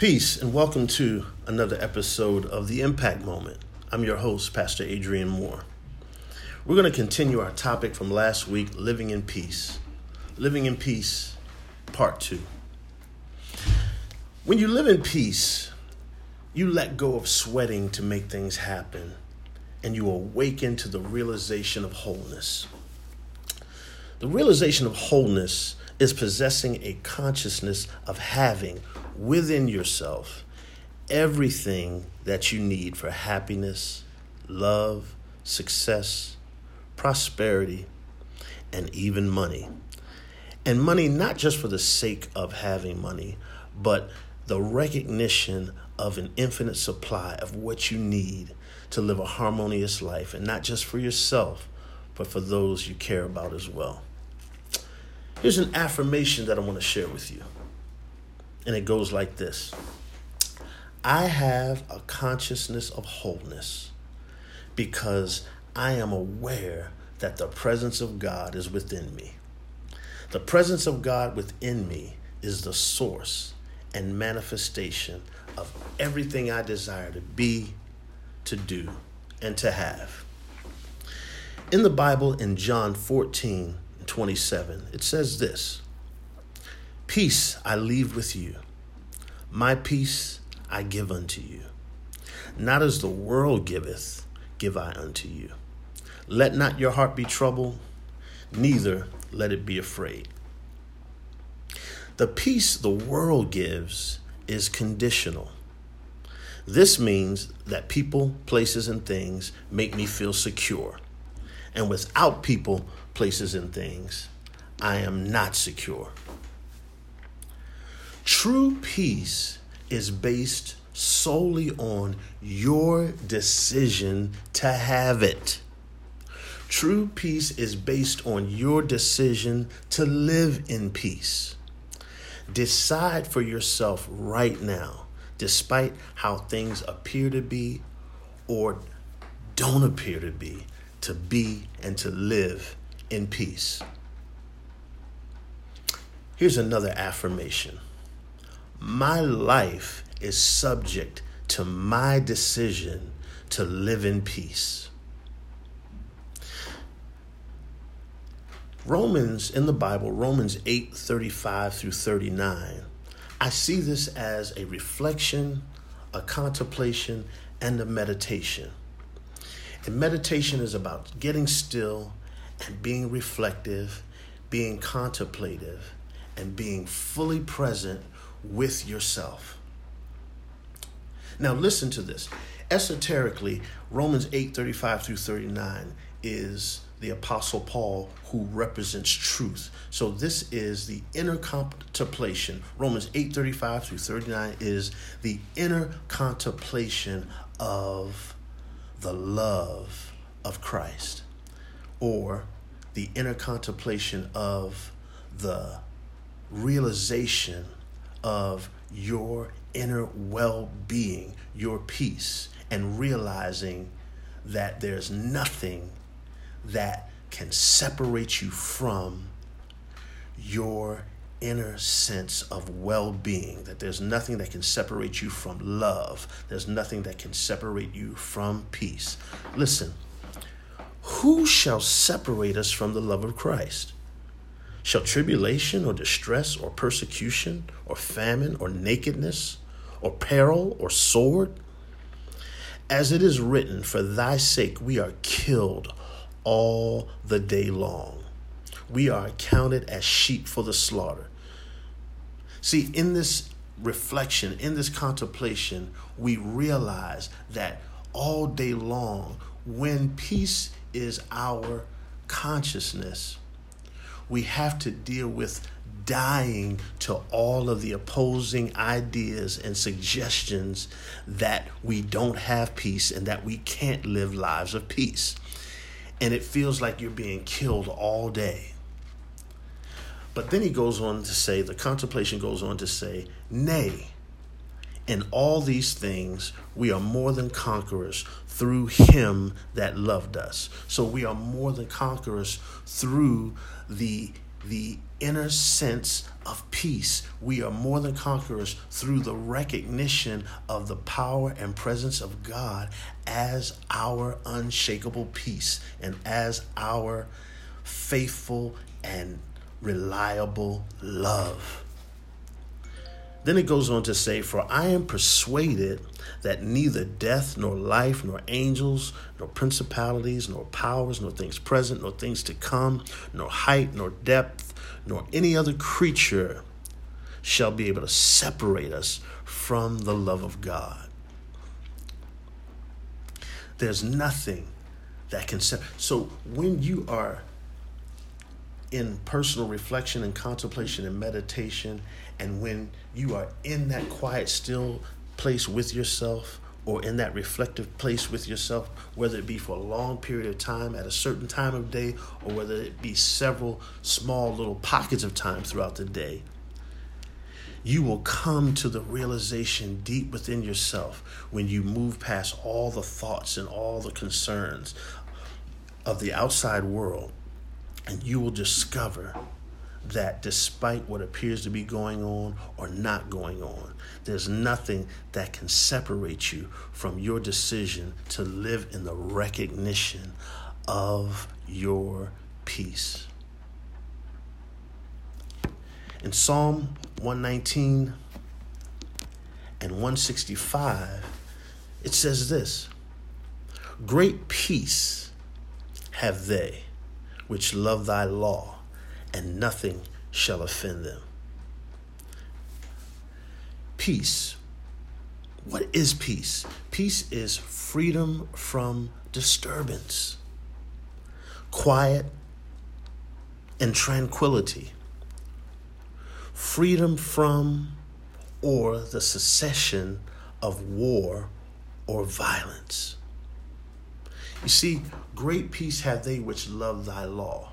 Peace and welcome to another episode of The Impact Moment. I'm your host, Pastor Adrian Moore. We're going to continue our topic from last week Living in Peace. Living in Peace, Part 2. When you live in peace, you let go of sweating to make things happen and you awaken to the realization of wholeness. The realization of wholeness is possessing a consciousness of having within yourself everything that you need for happiness, love, success, prosperity, and even money. And money not just for the sake of having money, but the recognition of an infinite supply of what you need to live a harmonious life, and not just for yourself, but for those you care about as well. Here's an affirmation that I want to share with you. And it goes like this I have a consciousness of wholeness because I am aware that the presence of God is within me. The presence of God within me is the source and manifestation of everything I desire to be, to do, and to have. In the Bible, in John 14 27, it says this Peace I leave with you, my peace I give unto you. Not as the world giveth, give I unto you. Let not your heart be troubled, neither let it be afraid. The peace the world gives is conditional. This means that people, places, and things make me feel secure. And without people, places, and things, I am not secure. True peace is based solely on your decision to have it. True peace is based on your decision to live in peace. Decide for yourself right now, despite how things appear to be or don't appear to be, to be and to live in peace. Here's another affirmation my life is subject to my decision to live in peace. Romans in the Bible, Romans 8 35 through 39, I see this as a reflection, a contemplation, and a meditation. And meditation is about getting still and being reflective, being contemplative, and being fully present with yourself. Now listen to this. Esoterically, Romans 8 35 through 39 is the Apostle Paul who represents truth. So this is the inner contemplation. Romans 8 35 through 39 is the inner contemplation of the love of Christ or the inner contemplation of the realization of your inner well being, your peace, and realizing that there's nothing that can separate you from your inner sense of well being, that there's nothing that can separate you from love, there's nothing that can separate you from peace. Listen, who shall separate us from the love of Christ? Shall tribulation or distress or persecution or famine or nakedness or peril or sword? As it is written, For thy sake we are killed all the day long. We are accounted as sheep for the slaughter. See, in this reflection, in this contemplation, we realize that all day long, when peace is our consciousness, we have to deal with dying to all of the opposing ideas and suggestions that we don't have peace and that we can't live lives of peace. And it feels like you're being killed all day. But then he goes on to say, the contemplation goes on to say, Nay, in all these things we are more than conquerors through him that loved us. So we are more than conquerors through the the inner sense of peace. We are more than conquerors through the recognition of the power and presence of God as our unshakable peace and as our faithful and reliable love. Then it goes on to say, For I am persuaded that neither death, nor life, nor angels, nor principalities, nor powers, nor things present, nor things to come, nor height, nor depth, nor any other creature shall be able to separate us from the love of God. There's nothing that can separate. So when you are in personal reflection and contemplation and meditation, and when you are in that quiet, still place with yourself or in that reflective place with yourself, whether it be for a long period of time at a certain time of day, or whether it be several small little pockets of time throughout the day, you will come to the realization deep within yourself when you move past all the thoughts and all the concerns of the outside world and you will discover that despite what appears to be going on or not going on, there's nothing that can separate you from your decision to live in the recognition of your peace. In Psalm 119 and 165, it says this Great peace have they which love thy law, and nothing shall offend them. Peace. What is peace? Peace is freedom from disturbance, quiet and tranquility, freedom from or the cessation of war or violence. You see, great peace have they which love thy law.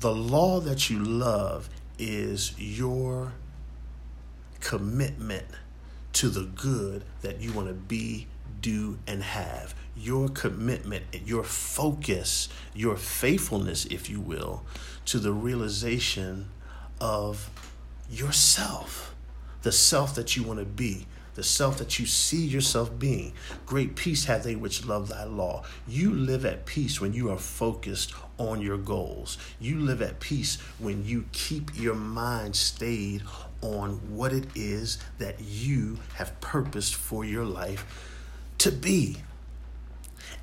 The law that you love is your commitment to the good that you want to be, do, and have. Your commitment, your focus, your faithfulness, if you will, to the realization of yourself, the self that you want to be, the self that you see yourself being. Great peace have they which love thy law. You live at peace when you are focused on your goals. You live at peace when you keep your mind stayed on what it is that you have purposed for your life to be.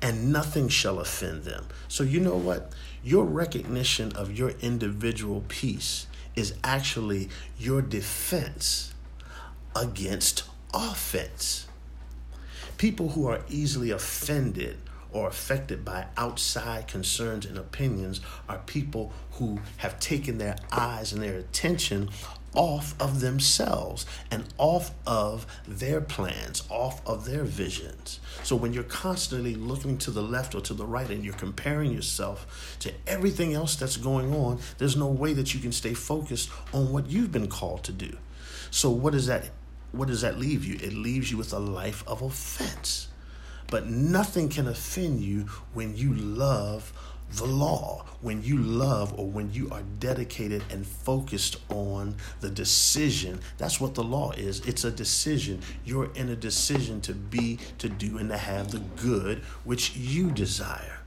And nothing shall offend them. So, you know what? Your recognition of your individual peace is actually your defense against offense. People who are easily offended or affected by outside concerns and opinions are people who have taken their eyes and their attention off of themselves and off of their plans, off of their visions. So when you're constantly looking to the left or to the right and you're comparing yourself to everything else that's going on, there's no way that you can stay focused on what you've been called to do. So what does that what does that leave you? It leaves you with a life of offense. But nothing can offend you when you love the law, when you love or when you are dedicated and focused on the decision. That's what the law is. It's a decision. You're in a decision to be, to do, and to have the good which you desire.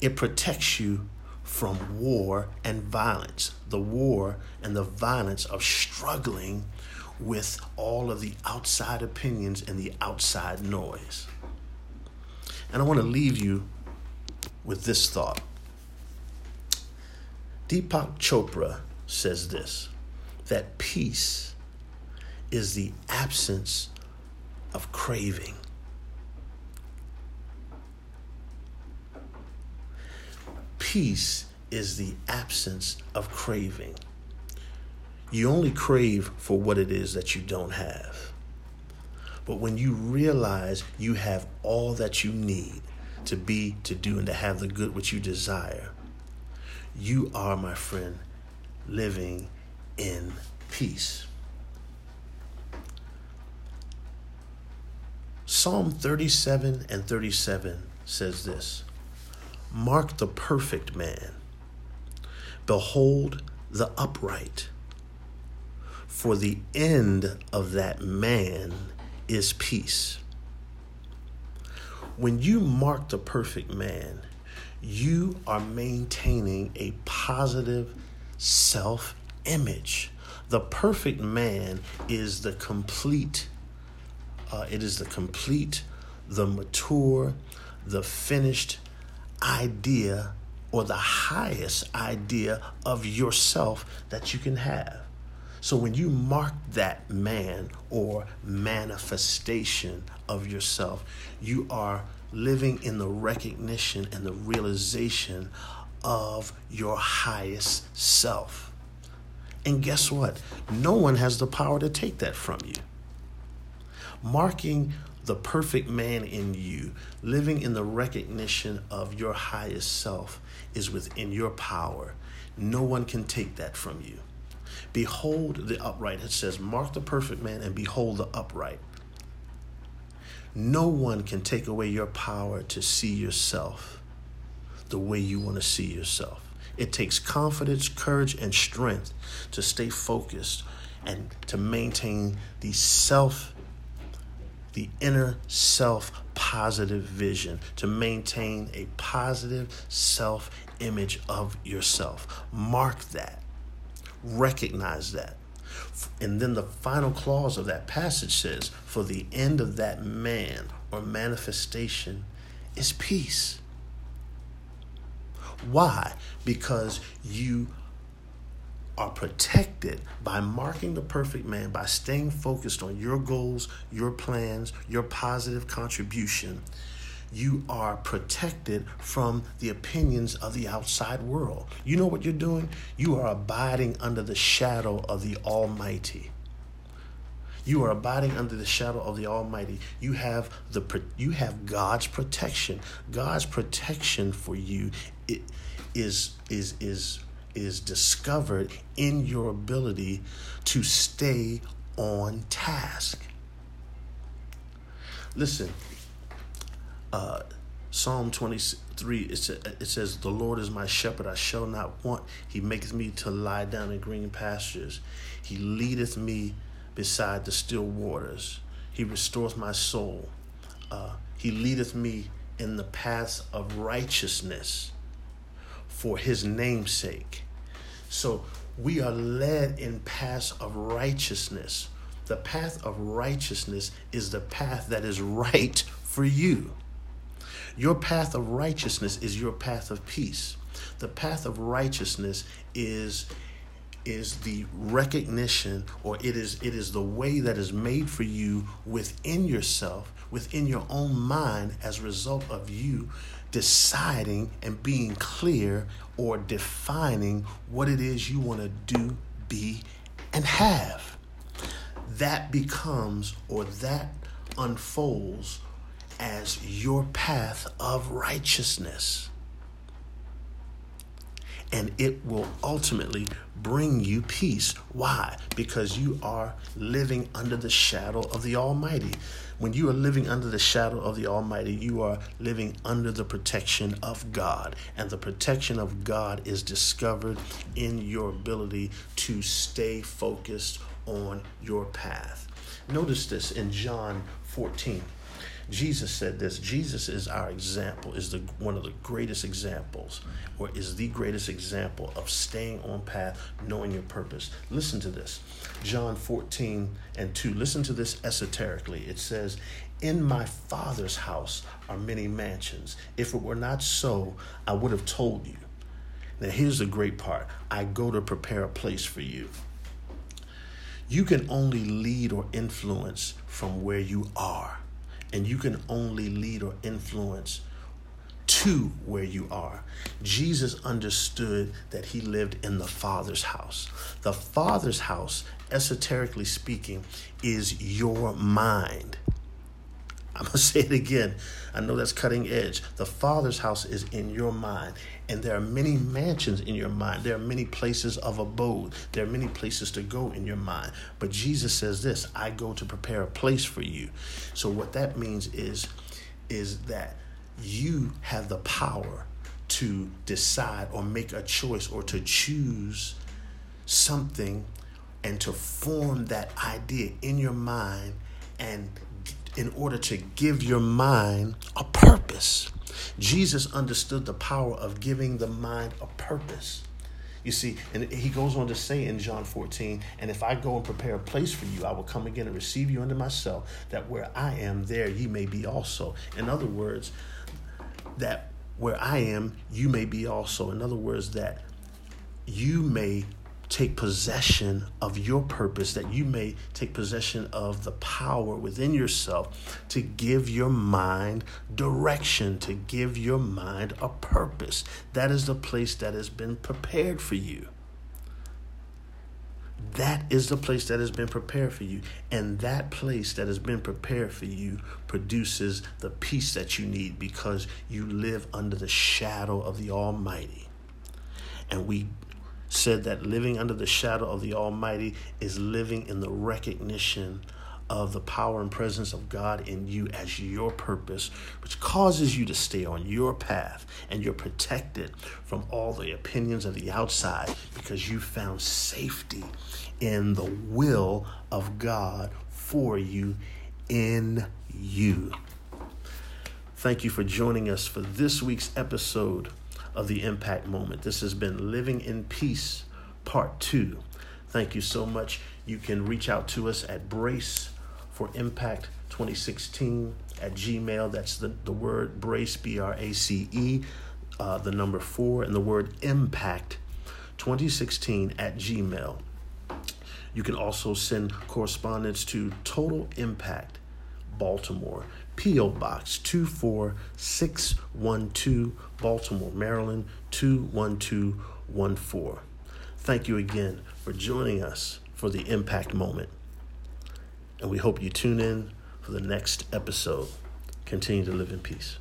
It protects you from war and violence, the war and the violence of struggling with all of the outside opinions and the outside noise. And I want to leave you with this thought. Deepak Chopra says this that peace is the absence of craving. Peace is the absence of craving. You only crave for what it is that you don't have. But when you realize you have all that you need to be, to do, and to have the good which you desire, you are, my friend, living in peace. Psalm 37 and 37 says this Mark the perfect man Behold the upright, for the end of that man is peace. When you mark the perfect man, you are maintaining a positive self image. The perfect man is the complete, uh, it is the complete, the mature, the finished idea or the highest idea of yourself that you can have. So when you mark that man or manifestation of yourself, you are living in the recognition and the realization of your highest self. And guess what? No one has the power to take that from you. Marking the perfect man in you, living in the recognition of your highest self, is within your power. No one can take that from you. Behold the upright. It says, Mark the perfect man and behold the upright. No one can take away your power to see yourself the way you want to see yourself. It takes confidence, courage, and strength to stay focused and to maintain the self, the inner self positive vision, to maintain a positive self image of yourself. Mark that, recognize that. And then the final clause of that passage says, For the end of that man or manifestation is peace. Why? Because you are protected by marking the perfect man, by staying focused on your goals, your plans, your positive contribution. You are protected from the opinions of the outside world. You know what you're doing? You are abiding under the shadow of the Almighty. You are abiding under the shadow of the Almighty. You have the you have God's protection. God's protection for you it is is is is discovered in your ability to stay on task. Listen, uh, Psalm 23, it, it says, The Lord is my shepherd, I shall not want. He maketh me to lie down in green pastures. He leadeth me beside the still waters. He restores my soul. Uh, he leadeth me in the paths of righteousness for his name's sake. So we are led in paths of righteousness. The path of righteousness is the path that is right for you. Your path of righteousness is your path of peace. The path of righteousness is is the recognition or it is it is the way that is made for you within yourself within your own mind as a result of you deciding and being clear or defining what it is you want to do be and have that becomes or that unfolds as your path of righteousness and it will ultimately bring you peace. Why? Because you are living under the shadow of the Almighty. When you are living under the shadow of the Almighty, you are living under the protection of God. And the protection of God is discovered in your ability to stay focused on your path. Notice this in John 14. Jesus said this. Jesus is our example, is the one of the greatest examples, or is the greatest example of staying on path, knowing your purpose. Listen to this. John 14 and 2. Listen to this esoterically. It says, In my father's house are many mansions. If it were not so, I would have told you. Now here's the great part. I go to prepare a place for you. You can only lead or influence from where you are and you can only lead or influence to where you are. Jesus understood that he lived in the Father's house. The Father's house, esoterically speaking, is your mind. I'm going to say it again. I know that's cutting edge. The Father's house is in your mind. And there are many mansions in your mind. There are many places of abode. There are many places to go in your mind. But Jesus says this I go to prepare a place for you. So, what that means is, is that you have the power to decide or make a choice or to choose something and to form that idea in your mind and in order to give your mind a purpose. Jesus understood the power of giving the mind a purpose. You see, and he goes on to say in John 14, and if I go and prepare a place for you, I will come again and receive you unto myself, that where I am, there ye may be also. In other words, that where I am, you may be also. In other words, that you may take possession of your purpose, that you may take possession of the power within yourself to give your mind direction, to give your mind a purpose. That is the place that has been prepared for you. That is the place that has been prepared for you. And that place that has been prepared for you produces the peace that you need because you live under the shadow of the Almighty. And we said that living under the shadow of the Almighty is living in the recognition of the power and presence of God in you as your purpose, which causes you to stay on your path and you're protected from all the opinions of the outside because you found safety in the will of God for you in you. Thank you for joining us for this week's episode of the Impact Moment. This has been Living in Peace, Part 2. Thank you so much. You can reach out to us at Brace for Impact 2016 at Gmail. That's the, the word Brace, B R A C E, uh, the number four, and the word Impact 2016 at Gmail. You can also send correspondence to Total Impact, Baltimore, P.O. Box 24612, Baltimore, Maryland 21214. Thank you again for joining us for the Impact Moment. And we hope you tune in for the next episode. Continue to live in peace.